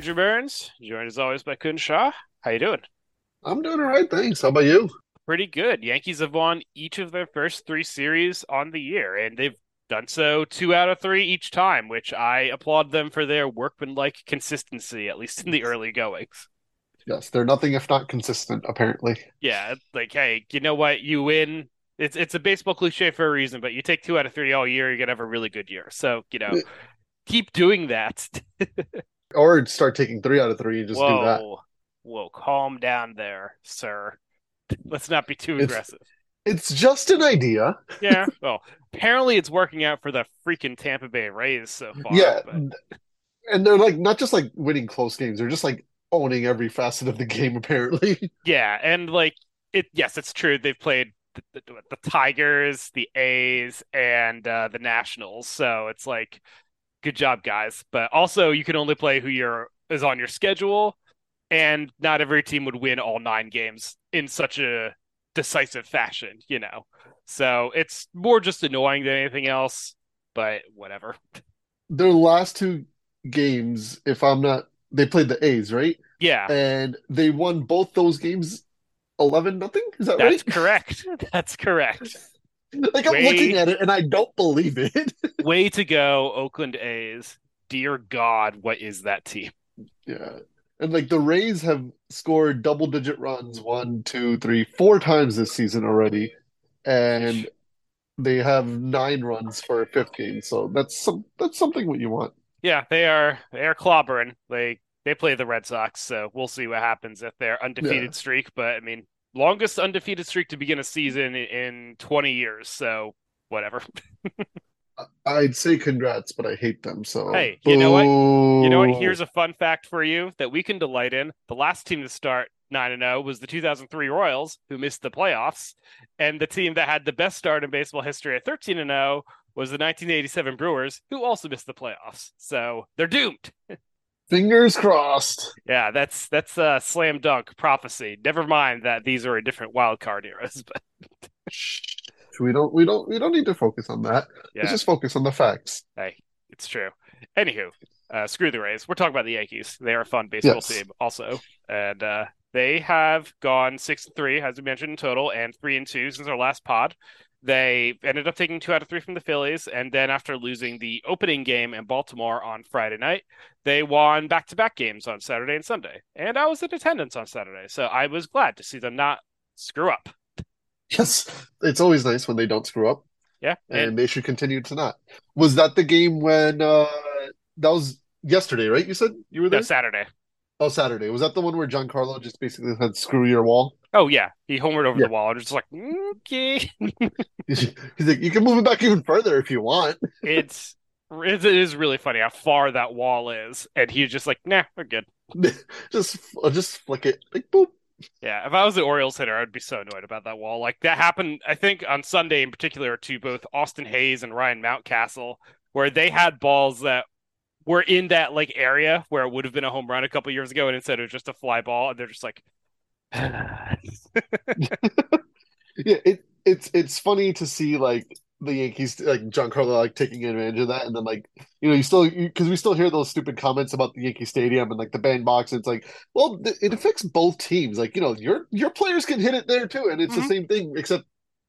Andrew Mearns, joined as always by Kunj Shah. How you doing? I'm doing all right, thanks. How about you? Pretty good. Yankees have won each of their first three series on the year, and they've done so two out of three each time, which I applaud them for their workmanlike consistency, at least in the early goings. Yes, they're nothing if not consistent, apparently. Yeah, like, hey, you know what? You win. It's it's a baseball cliche for a reason, but you take two out of three all year, you're gonna have a really good year. So, you know, keep doing that. Or start taking three out of three and just whoa, do that. whoa, calm down there, sir. Let's not be too It's- aggressive. It's just an idea. Yeah. Well, apparently it's working out for the freaking Tampa Bay Rays so far. yeah. but- And they're like not just like winning close games, they're just like owning every facet of the game, apparently. Yeah, and like it. Yes, it's true. They've played the, the, the Tigers, the A's, and uh, the Nationals. So it's like, good job, guys. But also, you can only play who you're is on your schedule, and not every team would win all nine games in such a decisive fashion. You know, so it's more just annoying than anything else. But whatever. Their last two games, if I'm not they played the A's, right? Yeah. And they won both those games 11 nothing. Is that That's right? That's correct. That's correct. Like I'm Way- looking at it and I don't believe it. Way to go, Oakland A's. Dear God, what is that team? Yeah. And like the Rays have scored double digit runs one, two, three, four times this season already. And they have nine runs for game. So that's some that's something what you want. Yeah, they are they are clobbering. They they play the Red Sox, so we'll see what happens if their undefeated Yeah. streak. But I mean, longest undefeated streak to begin a season in, in 20 years. So whatever. I'd say congrats, but I hate them. So Hey, you know what? You know what? Here's a fun fact for you that we can delight in. The last team to start 9 and 0 was the 2003 Royals, who missed the playoffs, and the team that had the best start in baseball history at 13 and 0 was the 1987 Brewers, who also missed the playoffs. So they're doomed. fingers crossed. Yeah, that's that's a slam dunk prophecy. Never mind that these are a different wild card eras, but We don't we don't we don't need to focus on that. yeah, Let's just focus on the facts. hey, it's true. Anywho, uh, screw the Rays. We're talking about the Yankees. They are a fun baseball Yes. team, also, and uh, they have gone six and three, as we mentioned in total, and three and two since our last pod. They ended up taking two out of three from the Phillies, and then after losing the opening game in Baltimore on Friday night, they won back-to-back games on Saturday and Sunday. And I was in attendance on Saturday, so I was glad to see them not screw up. Yes, it's always nice when they don't screw up. Yeah, and they should continue to not. Was that the game when uh that was yesterday, right? You said you were no, there? Saturday. Oh, Saturday. Was that the one where Giancarlo just basically said screw your wall? Oh yeah, he homered over Yeah. the wall and just like okay. He's like, you can move it back even further if you want. it's it is really funny how far that wall is, and he's just like, nah, we're good. just I'll just flick it. Like boop. Yeah, if I was the Orioles hitter, I'd be so annoyed about that wall. Like that happened, I think, on Sunday in particular to both Austin Hays and Ryan Mountcastle, where they had balls that were in that like area where it would have been a home run a couple years ago, and instead it was just a fly ball, and they're just like, Yeah, it it's it's funny to see like the Yankees like Giancarlo like taking advantage of that, and then like you know you still because we still hear those stupid comments about the Yankee Stadium and like the bandbox. And it's like, well, th- it affects both teams. Like you know your your players can hit it there too, and it's Mhm. the same thing except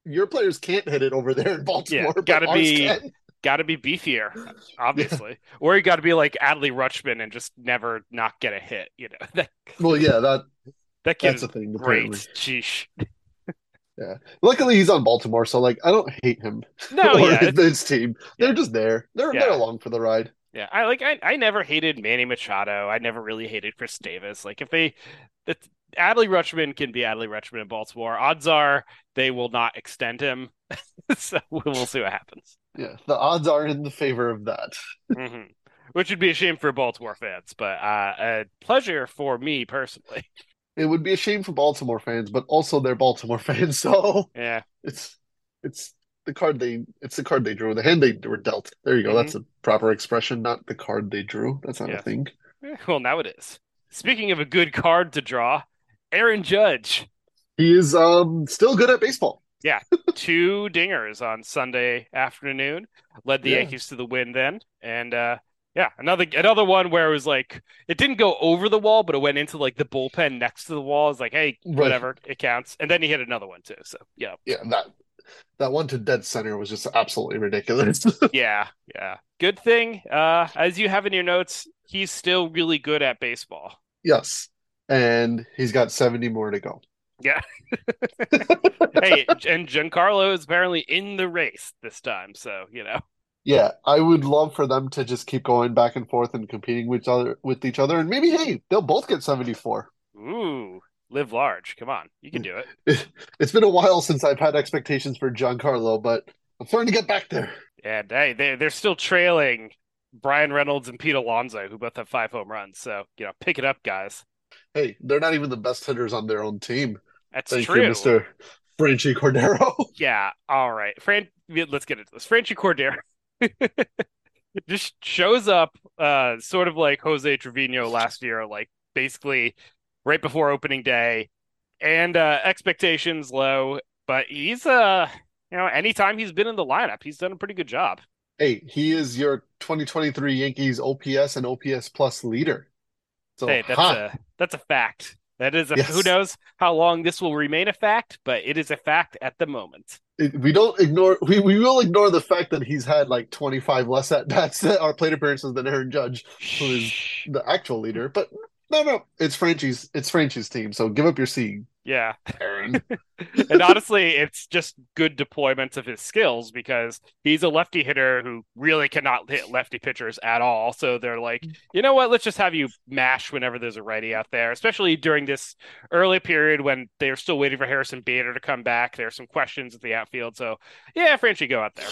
your players can't hit it over there in Baltimore. but gotta be- can. got to be beefier, obviously, or you got to be like Adley Rutschman and just never not get a hit. You know Well, yeah, that that kid that's is a thing. great. Sheesh. Luckily, he's on Baltimore, so like I don't hate him No, yeah, his, his team. They're just there. They're Yeah. they're along for the ride. Yeah, I like I, I never hated Manny Machado. I never really hated Chris Davis. Like if they that Adley Rutschman can be Adley Rutschman in Baltimore. Odds are they will not extend him. so we'll see what happens. Yeah, the odds are in the favor of that. hmm Which would be a shame for Baltimore fans, but uh, a pleasure for me personally. It would be a shame for Baltimore fans, but also they're Baltimore fans, so Yeah, it's it's the card they it's the card they drew, the hand they were dealt. There you go. That's a proper expression, not the card they drew. That's not Yeah. a thing. well now it is. Speaking of a good card to draw, Aaron Judge. He is um still good at baseball. yeah, two dingers on Sunday afternoon led the Yeah. Yankees to the win then, and uh, yeah, another another one where it was like it didn't go over the wall, but it went into like the bullpen next to the wall. It's like, hey, Right. whatever, it counts. And then he hit another one too. So yeah, Yeah, that that one to dead center was just absolutely ridiculous. yeah, yeah. Good thing, uh, as you have in your notes, he's still really good at baseball. Yes. And he's got 70 more to go. Yeah. hey, and Giancarlo is apparently in the race this time, so you know. Yeah, I would love for them to just keep going back and forth and competing with each other with each other and maybe hey, they'll both get 74. Ooh, live large. Come on, you can do it. It's been a while since I've had expectations for Giancarlo, but I'm starting to get back there. And hey, they they're still trailing Bryan Reynolds and Pete Alonso, who both have five home runs. So you know, pick it up, guys. Hey, they're not even the best hitters on their own team. That's Thank true. Mr. Franchy Cordero. Yeah. All right, Fran. Let's get into this. Franchy Cordero just shows up, uh, sort of like Jose Trevino last year, like basically right before opening day, and uh, expectations low. But he's uh, you know, anytime he's been in the lineup, he's done a pretty good job. Hey, he is your 2023 Yankees OPS and OPS plus leader. So, Hey, that's ha, a that's a fact. That is a Yes. who knows how long this will remain a fact, but it is a fact at the moment. it- we don't ignore we, we will ignore the fact that he's had like 25 less at bats or plate appearances than Aaron Judge, who is the actual leader. But no, no, it's Franchy's it's Franchy's team. So give up your seed, Yeah. And honestly, it's just good deployments of his skills because he's a lefty hitter who really cannot hit lefty pitchers at all. So they're like, you know what? Let's just have you mash whenever there's a righty out there, especially during this early period when they're still waiting for Harrison Bader to come back. There's some questions at the outfield. So yeah, Frenchie, go out there.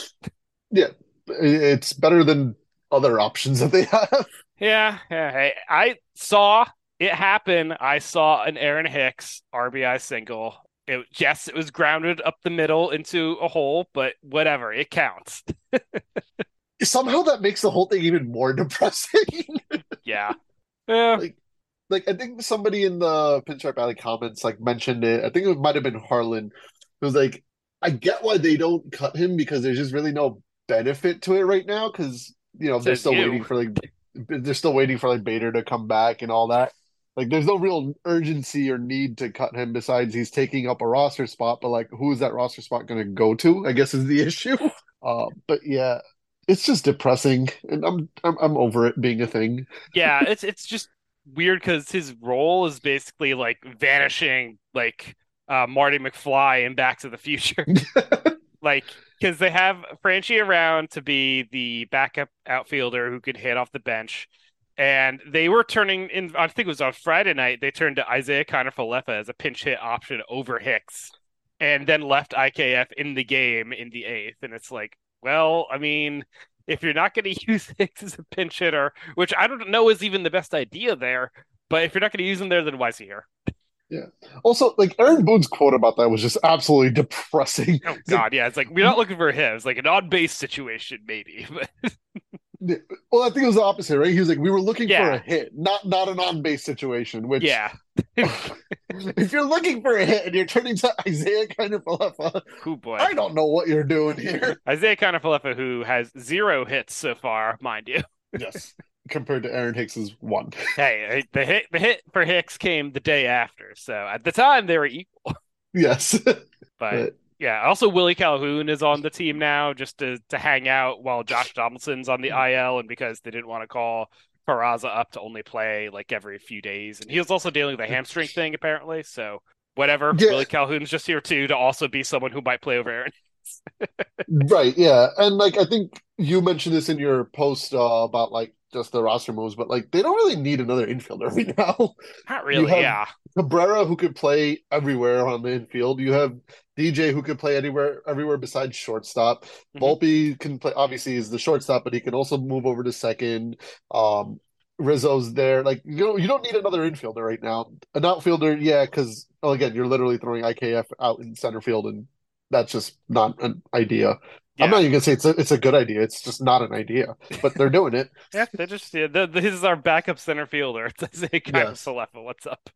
Yeah. It's better than other options that they have. Yeah, yeah. Hey, I saw it happened. I saw an Aaron Hicks RBI single. It, yes, it was grounded up the middle into a hole, but whatever, it counts. Somehow that makes the whole thing even more depressing. Yeah. Yeah. Like- like I think somebody in the Pinstripe Alley comments like mentioned it. I think it might have been Harlan. It was like, I get why they don't cut him because there's just really no benefit to it right now because you know they're still you. waiting for like they're still waiting for like Bader to come back and all that. Like there's no real urgency or need to cut him besides he's taking up a roster spot, but like who is that roster spot going to go to? I guess is the issue. Uh, but yeah, it's just depressing, and I'm I'm I'm over it being a thing. Yeah, it's it's just weird because his role is basically like vanishing like uh Marty McFly in Back to the Future. like because they have Franchy around to be the backup outfielder who could hit off the bench. And they were turning in, I think it was on Friday night, they turned to Isiah Kiner-Falefa as a pinch hit option over Hicks and then left IKF in the game in the eighth. And it's like, well, I mean, if you're not going to use Hicks as a pinch hitter, which I don't know is even the best idea there, but if you're not going to use him there, then why is he here? Yeah. Also, like Aaron Boone's quote about that was just absolutely depressing. Oh, God. Yeah. It's like, we're not looking for him. It's like an on base situation, maybe. But Well, I think it was the opposite, right? He was like, we were looking for a hit, not not an on base situation. Which, yeah. if you're looking for a hit and you're turning to Isiah Kiner-Falefa, Oh, boy. I don't know what you're doing here. Isiah Kiner-Falefa, who has zero hits so far, mind you. Yes, compared to Aaron Hicks's one. Hey, the hit the hit for Hicks came the day after, so at the time they were equal. Yes, But But- yeah, also Willie Calhoun is on the team now just to to hang out while Josh Donaldson's on the IL, and because they didn't want to call Peraza up to only play like every few days, and he was also dealing with a hamstring thing apparently. So whatever, Yeah. Willie Calhoun's just here too to also be someone who might play over Aaron. right. Yeah, and like I think you mentioned this in your post uh, about like just the roster moves, but like they don't really need another infielder right now. Not really, yeah. Cabrera, who could play everywhere on the infield. You have DJ, who could play anywhere, everywhere besides shortstop. Mhm. Volpe can play. Obviously, is the shortstop, but he can also move over to second. Um, Rizzo's there. Like you know, you don't need another infielder right now. An outfielder, yeah, because well, again, you're literally throwing IKF out in center field, and that's just not an idea. Yeah. I'm not even gonna say it's a, it's a good idea. It's just not an idea, but they're doing it. Yeah, they just yeah, the, this is our backup center fielder. It's Isaiah Yes. Salefa. What's up?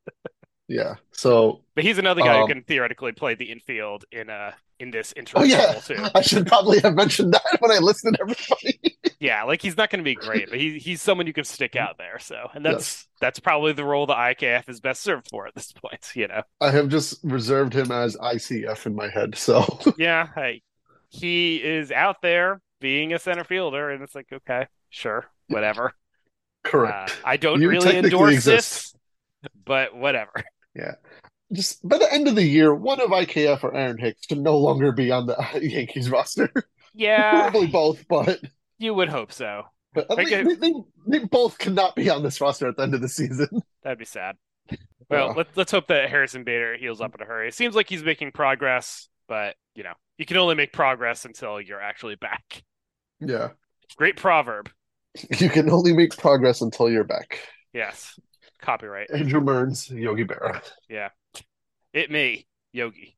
Yeah. So, But he's another guy who um, can theoretically play the infield in a in this oh yeah, too. I should probably have mentioned that when I listed everybody. Yeah, like he's not going to be great, but he he's someone you can stick out there. So, and that's Yes. that's probably the role the IKF is best served for at this point. You know. I have just reserved him as ICF in my head. So, Yeah, hey, he is out there being a center fielder, and it's like, okay, sure, whatever. Uh, correct. I don't You really endorse exist. this, but whatever. Yeah. Just by the end of the year, one of IKF or Aaron Hicks should no longer be on the Yankees roster. Yeah, Probably both, but you would hope so. but I get- they, they, they both cannot be on this roster at the end of the season. That'd be sad. Well, Yeah. let's let's hope that Harrison Bader heals up in a hurry. It seems like he's making progress, but you know, you can only make progress until you're actually back. Yeah. Great proverb. You can only make progress until you're back. Yes. Copyright. Andrew Mearns, Yogi Berra. Yeah. It me, Yogi.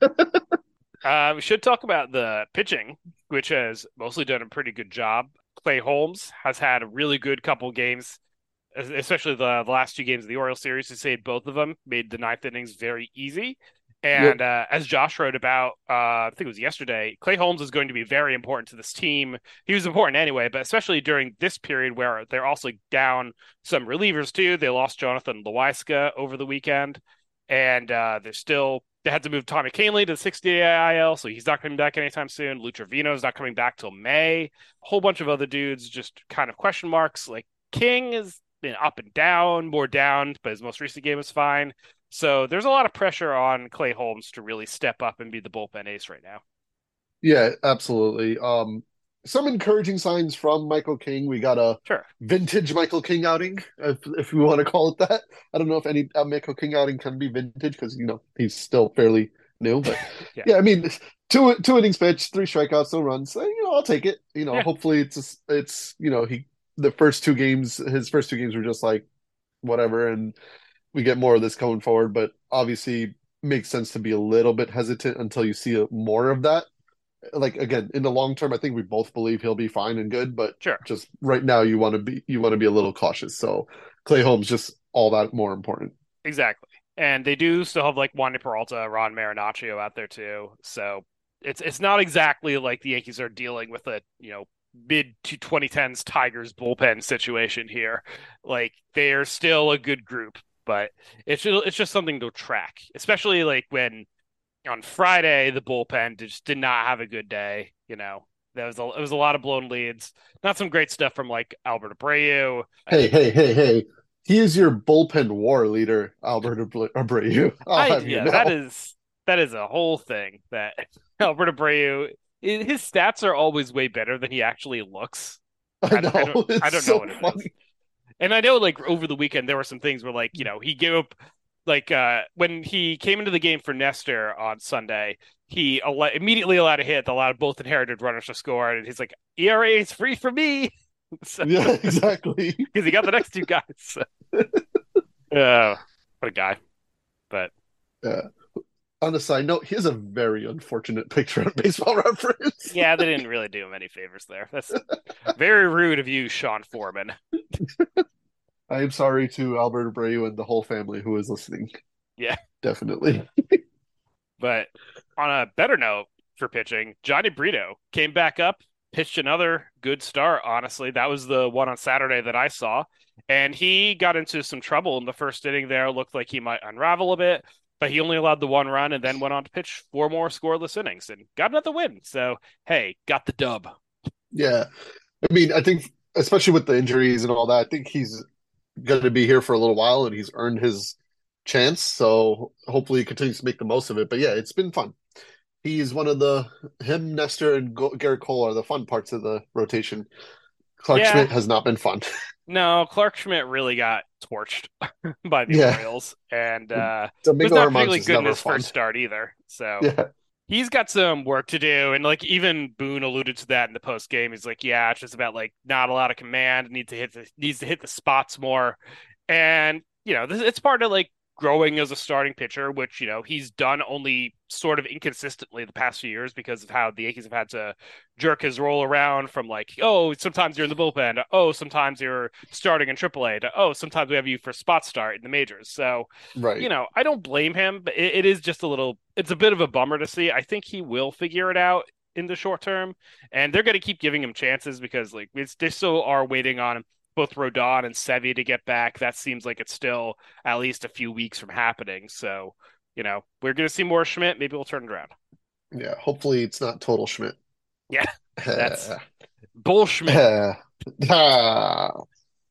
uh, we should talk about the pitching, which has mostly done a pretty good job. Clay Holmes has had a really good couple games, especially the, the last two games of the Orioles series. He saved both of them, made the ninth innings very easy. And uh, as Josh wrote about, uh, I think it was yesterday, Clay Holmes is going to be very important to this team. He was important anyway, but especially during this period where they're also down some relievers too. They lost Jonathan Loáisiga over the weekend, and uh, they're still they had to move Tommy Kahnle to the 60 day IL, so he's not coming back anytime soon. Lou is not coming back till May. A whole bunch of other dudes just kind of question marks. Like King has been up and down, more down, but his most recent game was fine. So there's a lot of pressure on Clay Holmes to really step up and be the bullpen ace right now. Yeah, absolutely. Um, some encouraging signs from Michael King. We got a Sure. vintage Michael King outing, if if we want to call it that. I don't know if any uh, Michael King outing can be vintage because you know he's still fairly new, but Yeah. yeah. I mean, two two innings pitched, three strikeouts, no runs. So, you know, I'll take it. You know, Yeah. hopefully it's it's you know he the first two games, his first two games were just like whatever, and we get more of this going forward. But obviously, makes sense to be a little bit hesitant until you see more of that. Like again, in the long term, I think we both believe he'll be fine and good, but Sure. just right now you want to be you want to be a little cautious. So Clay Holmes just all that more important. Exactly. And they do still have like Wandy Peralta, Ron Marinaccio out there too. So it's it's not exactly like the Yankees are dealing with a, you know, mid to 2010s Tigers bullpen situation here. Like they're still a good group, but it's just, it's just something to track, especially like when on Friday the bullpen just did not have a good day, you know. There was a it was a lot of blown leads. Not some great stuff from like Albert Abreu. Hey, hey, hey, hey! He is your bullpen war leader, Albert Abreu. You yeah, that is that is a whole thing that Albert Abreu i- his stats are always way better than he actually looks. I I know. don't- I don't- I don't know what it is. funny. And I know like over the weekend there were some things where like, you know, he gave up like uh when he came into the game for Nestor on Sunday, he al- immediately allowed a hit that allowed both inherited runners to score and he's like ERA is free for me. So- Yeah, exactly. because he got the next two guys. So. Oh, what a guy. But On a side note, he has a very unfortunate picture on Baseball Reference. Yeah, they didn't really do him any favors there. That's very rude of you, Sean Forman. I am sorry to Albert Abreu and the whole family who is listening. Yeah. Definitely. But on a better note for pitching, Jhony Brito came back up, pitched another good start, honestly. That was the one on Saturday that I saw. And he got into some trouble in the first inning there. Looked like he might unravel a bit, but he only allowed the one run and then went on to pitch four more scoreless innings and got another win. So, hey, got the dub. Yeah. I mean, I think, especially with the injuries and all that, I think he's going to be here for a little while and he's earned his chance. So hopefully he continues to make the most of it. But yeah, it's been fun. He's one of the, him, Nestor, and Gerrit Cole are the fun parts of the rotation. Clark Yeah. Schmidt has not been fun. No, Clarke Schmidt really got torched by the Yeah. Orioles and uh, was not particularly good in his fun. first start either. So Yeah. he's got some work to do. And like even Boone alluded to that in the post game. He's like, yeah, it's just about like not a lot of command. Needs to hit the needs to hit the spots more. And you know, this, it's part of like growing as a starting pitcher, which, you know, he's done only sort of inconsistently the past few years because of how the Yankees have had to jerk his role around from like, oh, sometimes you're in the bullpen, to, oh, sometimes you're starting in AAA, to oh, sometimes we have you for spot start in the majors. So, right. you know, I don't blame him, but it, it is just a little, it's a bit of a bummer to see. I think he will figure it out in the short term, and they're going to keep giving him chances because like they still are waiting on both Rodon and Sevi to get back. That seems like it's still at least a few weeks from happening. So, you know, we're going to see more Schmidt. Maybe we'll turn it around. Yeah, hopefully it's not total Schmidt. Yeah, that's bullshit. but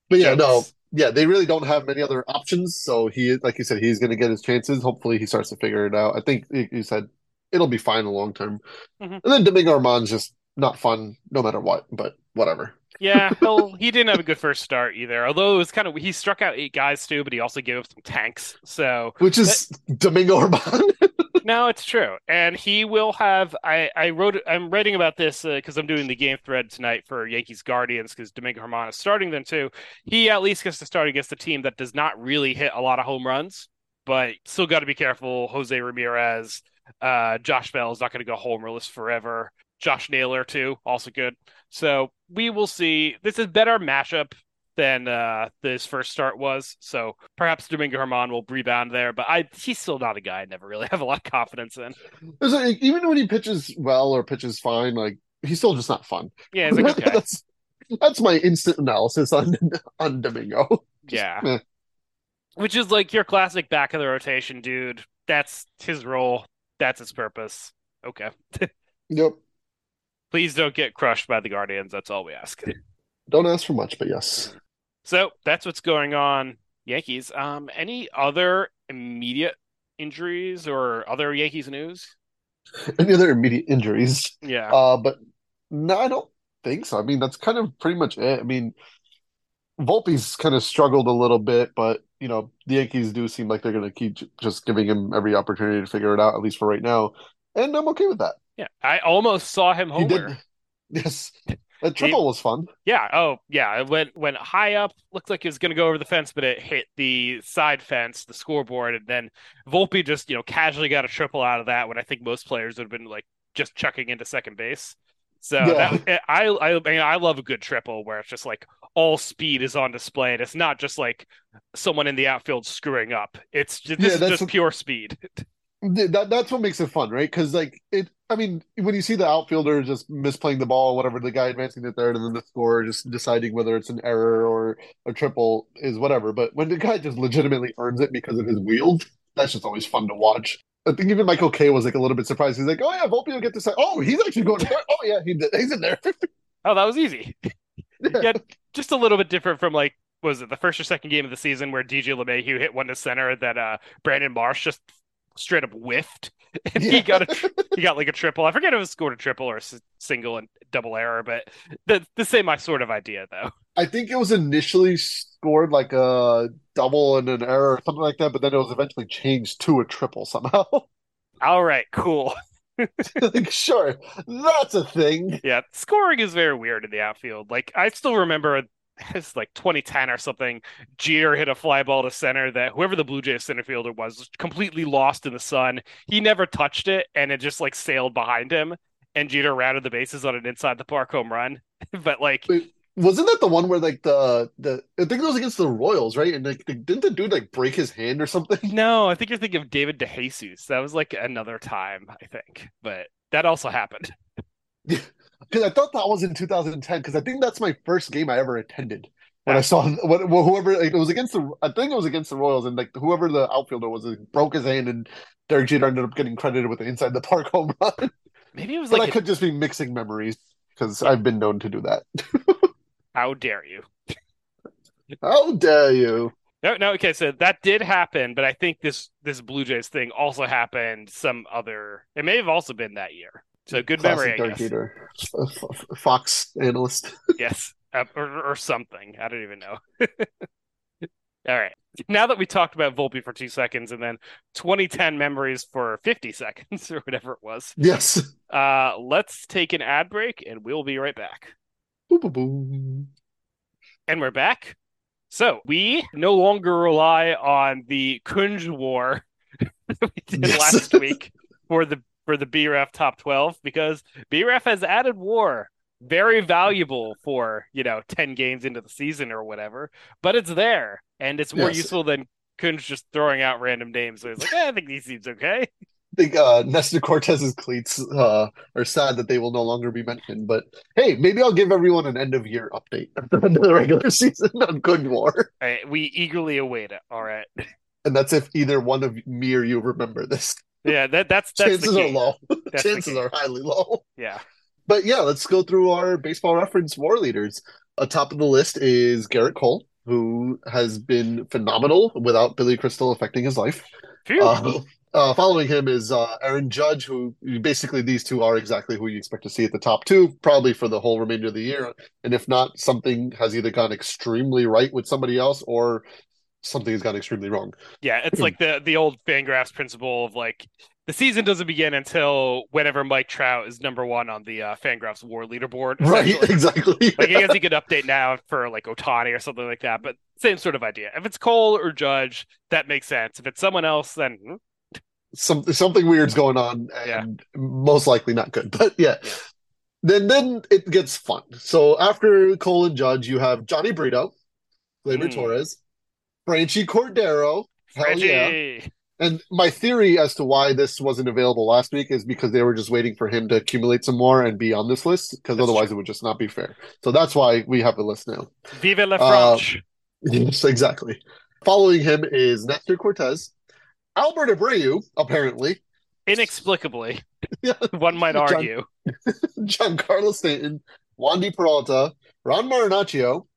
yeah, no, yeah, they really don't have many other options. So he, like you said, he's going to get his chances. Hopefully, he starts to figure it out. I think you said it'll be fine in the long term. Mm-hmm. And then Domingo Germán's just not fun no matter what, but whatever. Yeah, well, he didn't have a good first start either. Although it was kind of he struck out eight guys too, but he also gave up some tanks. So which is that, Domingo Germán. no, it's true, and he will have. I I wrote. I'm writing about this because uh, I'm doing the game thread tonight for Yankees Guardians because Domingo Germán is starting them too. He at least gets to start against a team that does not really hit a lot of home runs, but still got to be careful. Jose Ramirez. Uh, Josh Bell is not going to go homerless forever. Josh Naylor too, also good. So we will see. This is better mashup than uh, this first start was. So perhaps Domingo Germán will rebound there, but I he's still not a guy I never really have a lot of confidence in. Like, even when he pitches well or pitches fine, like he's still just not fun. Yeah, he's a good that's, that's my instant analysis on on Domingo. yeah. Eh. Which is like your classic back of the rotation dude. That's his role. That's his purpose. Okay. yep. Please don't get crushed by the Guardians. That's all we ask. Don't ask for much, but yes. So that's what's going on, Yankees. Um, any other immediate injuries or other Yankees news? Any other immediate injuries? Yeah. Uh, but no, I don't think so. I mean, that's kind of pretty much it. I mean, Volpe's kind of struggled a little bit, but you know, the Yankees do seem like they're going to keep just giving him every opportunity to figure it out, at least for right now. And I'm okay with that. Yeah, I almost saw him homer. Yes, a triple was fun. Yeah. Oh, yeah. It went went high up. Looked like it was going to go over the fence, but it hit the side fence, the scoreboard, and then Volpe just you know casually got a triple out of that. When I think most players would have been like just chucking into second base. So yeah. that, I I I, mean, I love a good triple where it's just like all speed is on display. And it's not just like someone in the outfield screwing up. It's just, this yeah, is just what, pure speed. that that's what makes it fun, right? Because like it, I mean, when you see the outfielder just misplaying the ball, whatever, the guy advancing to third, and then the scorer just deciding whether it's an error or a triple is whatever. But when the guy just legitimately earns it because of his wheels, that's just always fun to watch. I think even Michael Kay was like a little bit surprised. He's like, "Oh yeah, Volpe will get this. Oh, he's actually going. To oh yeah, he did. he's in there. oh, that was easy. yeah, just a little bit different from like was it the first or second game of the season where DJ LeMahieu hit one to center that uh Brandon Marsh just straight up whiffed, and yeah. he got a he got like a triple. I forget if it was scored a triple or a single and double error, but the the same sort of idea though. I think it was initially scored like a double and an error or something like that, but then it was eventually changed to a triple somehow. All right, cool. like, sure, that's a thing. Yeah, scoring is very weird in the outfield. Like I still remember it's like 2010 or something. Jeter hit a fly ball to center that whoever the Blue Jays center fielder was, completely lost in the sun. He never touched it, and it just like sailed behind him. And Jeter rounded the bases on an inside the park home run. but like, Wait, wasn't that the one where like the the I think it was against the Royals, right? And like, didn't the dude like break his hand or something? No, I think you're thinking of David DeJesus. That was like another time, I think, but that also happened. Because I thought that was in 2010 because I think that's my first game I ever attended when I saw what, whoever it was against the I think it was against the Royals and like whoever the outfielder was broke his hand and Derek Jeter ended up getting credited with the inside the park home run. Maybe it was but like I a... could just be mixing memories because. I've been known to do that. How dare you? How dare you? No, no. Okay, so that did happen, but I think this this Blue Jays thing also happened some other. It may have also been that year. So good Classic memory, I guess. Fox analyst. yes, uh, or, or something. I don't even know. All right. Now that we talked about Volpe for two seconds and then 2010 memories for 50 seconds or whatever it was. Yes. Uh, let's take an ad break and we'll be right back. Boom, boom, boom. And we're back. So we no longer rely on the Kunj War that we did Yes. last week for the for the BRF top twelve because BRF has added war. Very valuable for, you know, 10 games into the season or whatever, but it's there and it's more Yes. useful than Kunj just throwing out random names. So he's like, eh, I think these seems okay. I think uh, Nestor Cortes's cleats uh, are sad that they will no longer be mentioned. But hey, maybe I'll give everyone an end of year update at the end of the regular season on Good War. Right, we eagerly await it. All right. And that's if either one of me or you remember this. Yeah, that that's that's Chances the are low. That's Chances are highly low. Yeah. But yeah, let's go through our baseball reference war leaders. Atop of the list is Gerrit Cole, who has been phenomenal without Billy Crystal affecting his life. Uh, uh, following him is uh, Aaron Judge, who basically these two are exactly who you expect to see at the top two, probably for the whole remainder of the year. And if not, something has either gone extremely right with somebody else or something has gone extremely wrong. Yeah, it's like the the old Fangraphs principle of like the season doesn't begin until whenever Mike Trout is number one on the uh, Fangraphs War leaderboard. Right, exactly. Like I guess he could update now for like Ohtani or something like that, but same sort of idea. If it's Cole or Judge, that makes sense. If it's someone else, then hmm, Some, something weird's going on and most likely not good. But yeah. Yeah. Then then it gets fun. So after Cole and Judge, you have Jhony Brito, Gleyber Mm. Torres, Franchy Cordero. Hell yeah. And my theory as to why this wasn't available last week is because they were just waiting for him to accumulate some more and be on this list, because otherwise true. it would just not be fair. So that's why we have the list now. Vive la Uh, France. Yes, exactly. Following him is Nestor Cortes, Albert Abreu, apparently, Inexplicably, Yeah. one might argue. John- argue. Giancarlo Stanton, Wandy Peralta, Ron Marinaccio,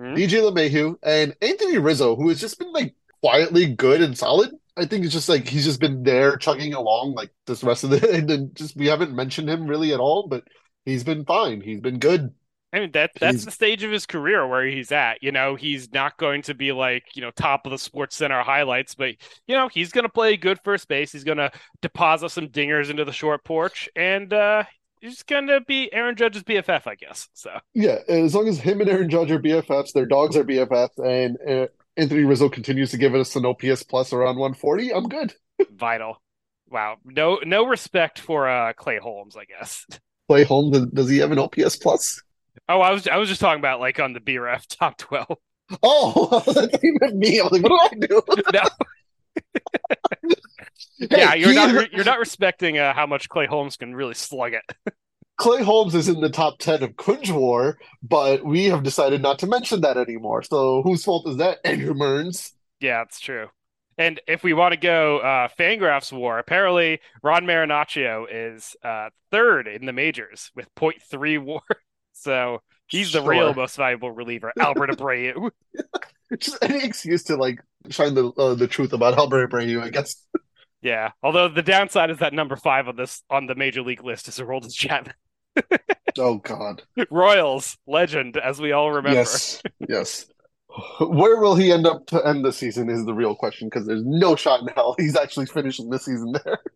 Hmm? DJ LeMahieu, and Anthony Rizzo, who has just been like quietly good and solid. I think it's just like he's just been there chugging along like this rest of the and then just we haven't mentioned him really at all, but he's been fine. He's been good. I mean that that's He's- the stage of his career where he's at. You know, he's not going to be like, you know, top of the sports center highlights, but you know, he's gonna play good first base. He's gonna deposit some dingers into the short porch and uh he's gonna be Aaron Judge's BFF, I guess. So Yeah, as long as him and Aaron Judge are BFFs, their dogs are BFFs, and uh, Anthony Rizzo continues to give us an OPS plus around 140, I'm good. vital. Wow. No no respect for uh Clay Holmes, I guess. Clay Holmes, does- he have an OPS plus? Oh, I was I was just talking about like on the BRF top twelve. Oh, that you meant me. I was like, what do I do? No. Yeah, you're not you're not respecting uh, how much Clay Holmes can really slug it. Clay Holmes is in the top 10 of Kunj War, but we have decided not to mention that anymore. So whose fault is that? Andrew Mearns. Yeah, it's true. And if we want to go uh, Fangraphs war, apparently Ron Marinaccio is uh, third in the majors with 0.3 war. So he's the real most valuable reliever, Albert Abreu. Just any excuse to like shine the uh, the truth about Albert Abreu, I guess. Yeah. Although the downside is that number five on this on the major league list is a Aroldis Chapman. Oh God. Royals legend, as we all remember. Yes. Yes. Where will he end up to end the season is the real question because there's no shot in hell he's actually finishing the season there.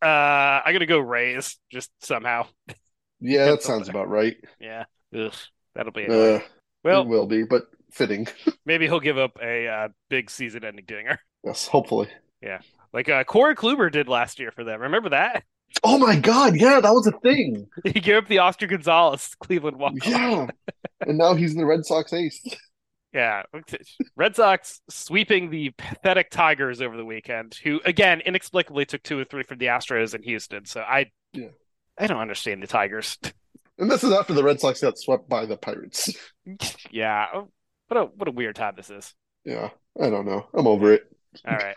Uh, I'm gonna go Rays just somehow. Yeah, that sounds about right. Yeah. Ugh, that'll be. Uh, well, it will be, but fitting. maybe he'll give up a uh, big season-ending dinger. Yes, hopefully. Like uh, Corey Kluber did last year for them. Remember that? Oh my God, yeah, that was a thing. He gave up the Oscar Gonzalez Cleveland walk. Yeah. and now he's in the Red Sox ace. Yeah. Red Sox sweeping the pathetic Tigers over the weekend, who again inexplicably took two or three from the Astros in Houston. So I, Yeah. I don't understand the Tigers. And this is after the Red Sox got swept by the Pirates. yeah. oh, What a what a weird time this is. Yeah, I don't know. I'm over it. All right.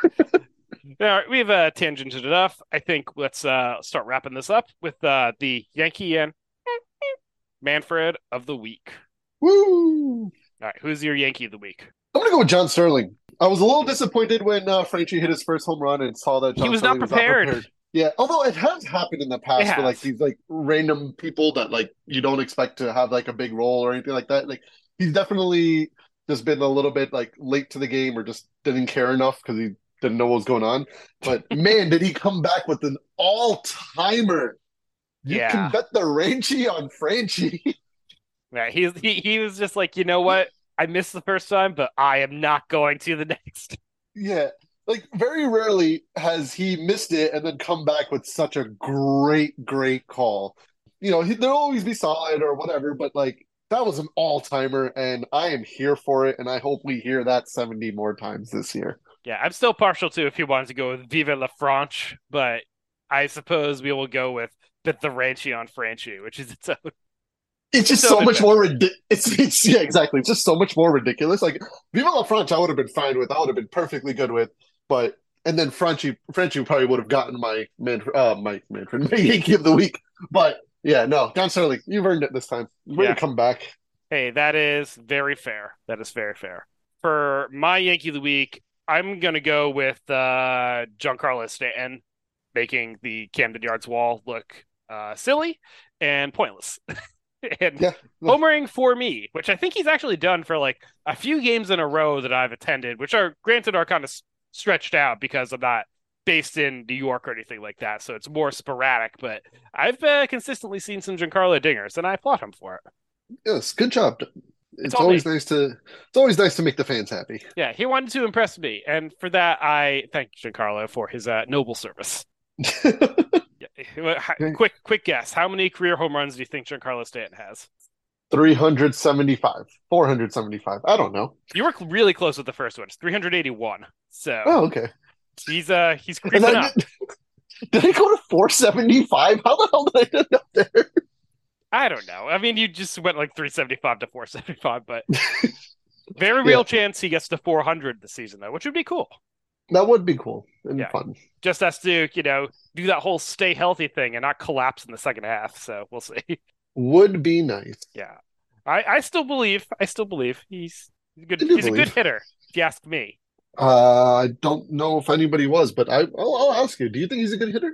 All right, we've uh, tangented enough. I think let's uh, start wrapping this up with uh, the Yankee and Manfred of the week. Woo! All right, who's your Yankee of the week? I'm gonna go with John Sterling. I was a little disappointed when uh, Franchy hit his first home run and saw that John he was not Sterling prepared. Yeah, although it has happened in the past for like these like random people that like you don't expect to have like a big role or anything like that. Like he's definitely just been a little bit like late to the game or just didn't care enough because he didn't know what was going on. But man, did he come back with an all timer? You Yeah. can bet the Ranchi on Franchy. Yeah, he, he he was just like, you know what? I missed the first time, but I am not going to the next. Yeah, like very rarely has he missed it and then come back with such a great, great call. You know, he, there'll always be solid or whatever, but like that was an all timer, and I am here for it, and I hope we hear that seventy more times this year. Yeah, I'm still partial to if he wanted to go with Vive la France, but I suppose we will go with the Ranchi on Franchy, which is its own. It's just so, so much more ridiculous. It's, it's yeah, exactly. It's just so much more ridiculous. Like Viva la France, I would have been fine with. I would have been perfectly good with. But and then Franchy, Franchy probably would have gotten my man, uh, my Manfred, my Yankee of the week. But yeah, no, John Sterling, you've earned it this time. Way yeah. to come back. Hey, that is very fair. That is very fair. For my Yankee of the week, I'm gonna go with uh, Giancarlo Stanton making the Camden Yards wall look uh, silly and pointless. and yeah. homering for me, which I think he's actually done for like a few games in a row that I've attended, which are granted are kind of stretched out because I'm not based in New York or anything like that, so it's more sporadic. But I've uh, consistently seen some Giancarlo dingers, and I applaud him for it. Yes, good job. It's, always me. nice to it's always nice to make the fans happy. Yeah, he wanted to impress me, and for that, I thank Giancarlo for his uh, noble service. quick, quick guess. How many career home runs do you think Giancarlo Stanton has? 375, 475. I don't know. You were really close with the first one. It's 381. So, oh, okay. He's uh, he's creeping up. Did, did he go to 475? How the hell did I end up there? I don't know. I mean, you just went like 375 to 475, but very real yeah. chance he gets to 400 this season, though, which would be cool. That would be cool and yeah. fun. Just has to, you know, do that whole stay healthy thing and not collapse in the second half. So we'll see. Would be nice. Yeah. I, I still believe. I still believe he's good. He's believe. a good hitter, if you ask me. Uh, I don't know if anybody was, but I, I'll, I'll, ask you. Do you think he's a good hitter?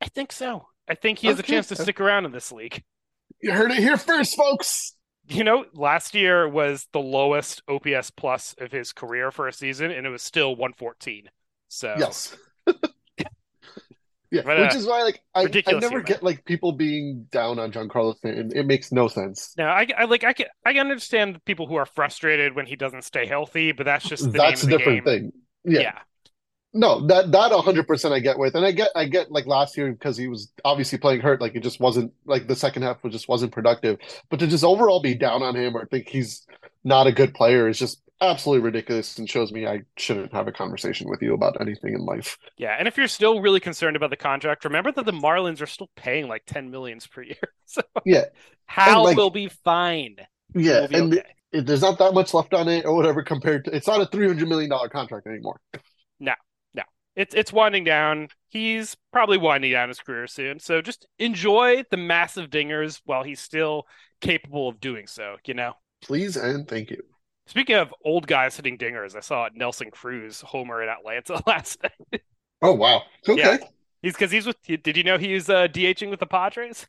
I think so. I think he has okay. a chance to stick around in this league. You heard it here first, folks. You know, last year was the lowest OPS plus of his career for a season, and it was still 114. So yes. yeah, but, uh, which is why like I, I never get like people being down on Giancarlo Stanton. It makes no sense. No, I, I like I can I understand people who are frustrated when he doesn't stay healthy, but that's just that's a different game. thing. Yeah. yeah. No, that that hundred percent I get with, and I get I get like last year because he was obviously playing hurt, like it just wasn't like the second half was just wasn't productive. But to just overall be down on him or think he's not a good player is just absolutely ridiculous and shows me I shouldn't have a conversation with you about anything in life. Yeah, and if you're still really concerned about the contract, remember that the Marlins are still paying like 10 millions per year. So yeah, Hal like, will be fine. Yeah, be and okay. it, there's not that much left on it or whatever compared to it's not a 300 million dollar contract anymore. No, it's it's winding down. He's probably winding down his career soon. So just enjoy the massive dingers while he's still capable of doing so. You know. Please and thank you. Speaking of old guys hitting dingers, I saw Nelson Cruz homer in Atlanta last night. Oh wow! Okay, yeah. he's because he's with. Did you know he's uh, DHing with the Padres?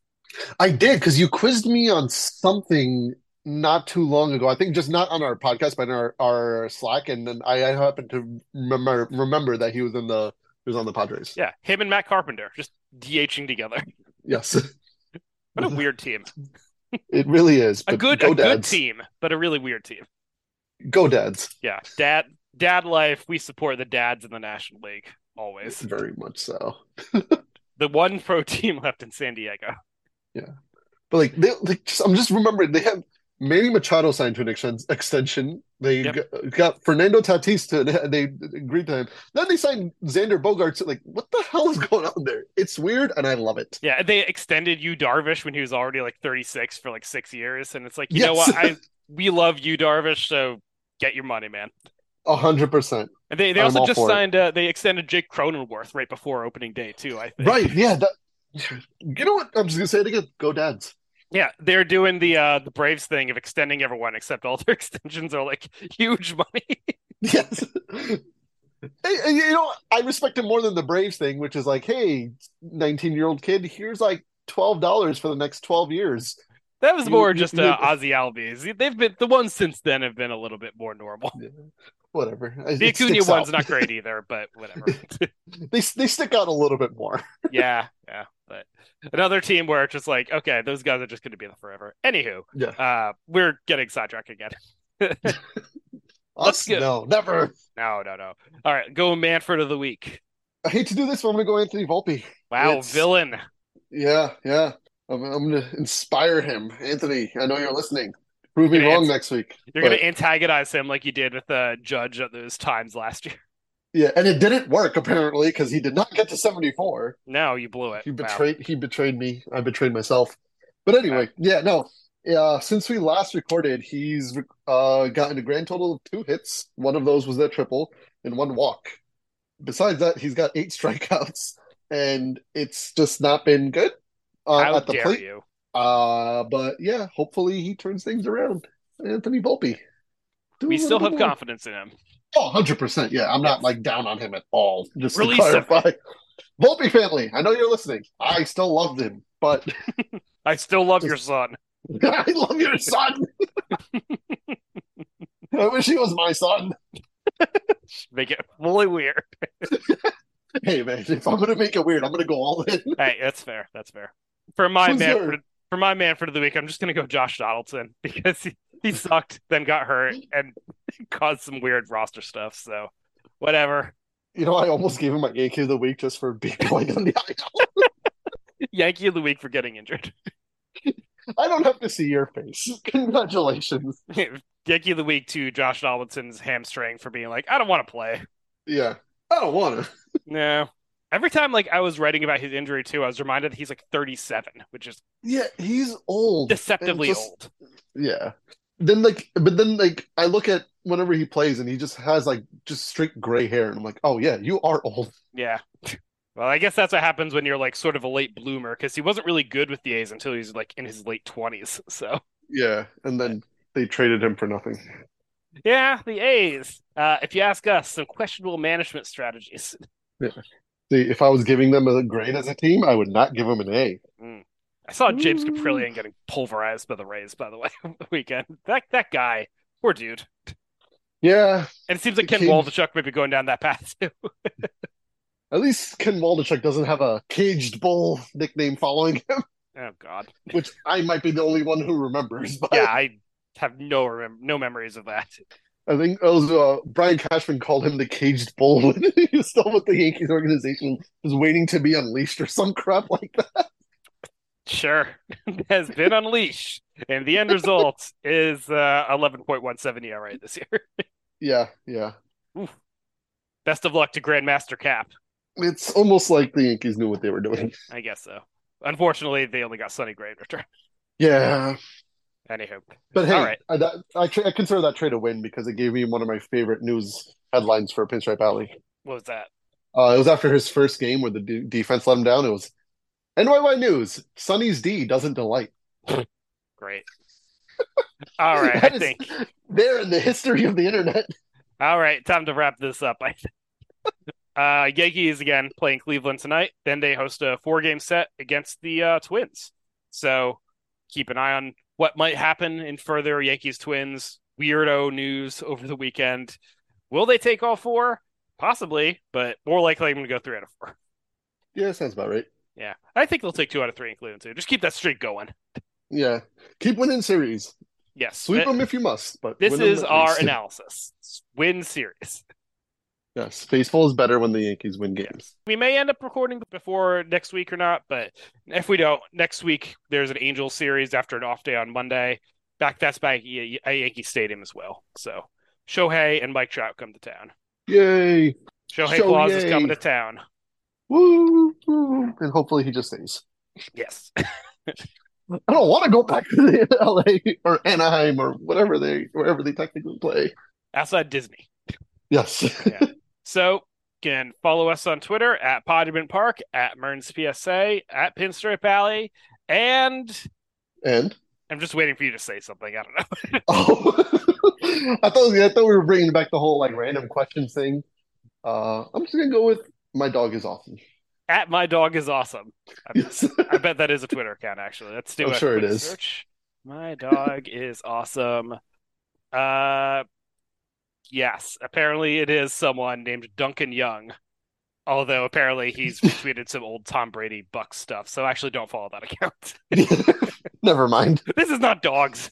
I did because you quizzed me on something not too long ago. I think just not on our podcast, but in our, our Slack, and then I, I happened to remember remember that he was in the he was on the Padres. Yeah, him and Matt Carpenter just DHing together. Yes. what a weird team. It really is. a good a good team, but a really weird team. Go dads. Yeah, dad dad life. We support the dads in the National League always. Very much so. the one pro team left in San Diego. Yeah, but like they, they just, I'm just remembering they have Manny Machado signed to an ex- extension. They yep. got, got, Fernando Tatis to they agreed to him. Then they signed Xander Bogaerts. Like, what the hell is going on there? It's weird, and I love it. Yeah, they extended Yu Darvish when he was already like 36 for like six years, and it's like, you yes. know what? I we love Yu Darvish, so get your money, man. A hundred percent. And they, they also just signed. Uh, they extended Jake Cronenworth right before opening day too. I think. Right. Yeah. That, you know what? I'm just gonna say it again. Go Dads. Yeah, they're doing the uh the Braves thing of extending everyone, except all their extensions are like huge money. yes. Hey, you know, I respect him more than the Braves thing, which is like, hey, 19 year old kid, here's like twelve dollars for the next 12 years. That was more you, just you, uh, Ozzie Albies. They've been the ones since then have been a little bit more normal. Whatever. The Acuna one's out. not great either, but whatever. they they stick out a little bit more. yeah, yeah. But another team where it's just like, okay, those guys are just going to be there forever. Anywho, yeah. Uh, we're getting sidetracked again. Let's go. No, never. No, no, no. All right, go Manfred of the week. I hate to do this, but I'm gonna go Anthony Volpe. Wow, It's- villain. Yeah, yeah. I'm, I'm gonna inspire him. Anthony, I know you're listening. Prove me wrong ans- next week. You're But- gonna antagonize him like you did with the judge at those times last year. Yeah, and it didn't work apparently because he did not get to 74. No, you blew it. He Wow. betrayed he betrayed me. I betrayed myself. But anyway, yeah, no. Uh, since we last recorded, he's uh, gotten a grand total of two hits. One of those was that triple and one walk. Besides that, he's got eight strikeouts, and it's just not been good uh, How at the dare plate. you? Uh, but yeah, hopefully he turns things around. Anthony Volpe. We still have more. confidence in him. Oh, 100%. Yeah, I'm not like down on him at all. Just to Release him. clarify. Volpe family, I know you're listening. I still love him, but I still love your son. I love your son. I wish he was my son. Make it fully weird. Hey man, if I'm gonna make it weird, I'm gonna go all in. Hey, that's fair. That's fair. For my Who's man, for, my Manfred of the week, I'm just gonna go Josh Donaldson because he, he sucked, then got hurt, and caused some weird roster stuff. So, whatever. You know, I almost gave him my Yankee of the week just for being going on the IL. Yankee of the week for getting injured. I don't have to see your face. Congratulations. Yankee of the week to Josh Donaldson's hamstring for being like, I don't want to play. Yeah, I don't want to. No. Every time like I was writing about his injury too, I was reminded that he's like 37, which is Yeah, he's old. deceptively just- old. Yeah. Then like, but then like, I look at whenever he plays and he just has like just straight gray hair, and I'm like, oh yeah, you are old. Yeah. Well, I guess that's what happens when you're like sort of a late bloomer because he wasn't really good with the A's until he was like in his late 20s. So, Yeah, and then they traded him for nothing. yeah, the A's. Uh, if you ask us, some questionable management strategies. See, if I was giving them a grade as a team, I would not give them an A. Mm. I saw James Ooh. Kaprielian getting pulverized by the Rays, by the way, the weekend. That that guy, poor dude. Yeah, And it seems like Ken kid- Waldichuk may be going down that path too. at least Ken Waldichuk doesn't have a caged bull nickname following him, Oh God. which I might be the only one who remembers. But Yeah, I have no no memories of that. I think was uh, Brian Cashman called him the caged bull when he was still with the Yankees organization, was waiting to be unleashed or some crap like that. Sure, has been unleashed, and the end result is uh, 11.17 ERA this year. Yeah, yeah. Best of luck to Grandmaster Cap. It's almost like the Yankees knew what they were doing. I guess so. Unfortunately, they only got Sonny Gray in return. Yeah, Anywho, but hey, right. I, that, I, tra- I consider that trade a win because it gave me one of my favorite news headlines for Pinstripe Alley. what was that? Uh, it was after his first game where the de- defense let him down. It was NYY News. Sonny's D doesn't delight. Great. All right, I think. there in the history of the internet. All right, time to wrap this up. I think. Uh, Yankees again playing Cleveland tonight. Then they host a four-game set against the uh, Twins. So keep an eye on what might happen in further Yankees Twins weirdo news over the weekend. Will they take all four? Possibly, but more likely I'm going to go three out of four. Yeah, sounds about right. Yeah, I think they'll take two out of three including two. Just keep that streak going. Yeah, keep winning series. Yes, Sweep th- them if you must, but this is our least. analysis. Win series. Yes, baseball is better when the Yankees win games. We may end up recording before next week or not, but if we don't, next week there's an Angels series after an off day on Monday. Back that's back at Yankee Stadium as well. So Shohei and Mike Trout come to town. Yay! Shohei Show Claus is coming to town. Woo! woo. And hopefully he just stays. Yes. I don't want to go back to the LA or Anaheim or whatever they wherever they technically play. Outside Disney. Yes. So can follow us on Twitter at Podument Park, at Mearns PSA, at Pinstripe Alley, and and I'm just waiting for you to say something. I don't know. oh, I thought I thought we were bringing back the whole like random questions thing. Uh, I'm just gonna go with my dog is awesome. at My Dog is Awesome. Yes. I bet that is a Twitter account, actually. Let's do I'm a sure it is. search. My dog is awesome. Uh, yes, apparently it is someone named Duncan Young. Although apparently he's retweeted some old Tom Brady Buck stuff, so actually don't follow that account. Never mind. this is not dogs.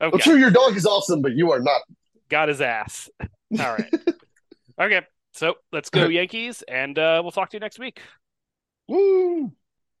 Okay. I'm sure your dog is awesome, but you are not. Got his ass. All right. okay. So let's go Yankees, and uh, we'll talk to you next week. Woo!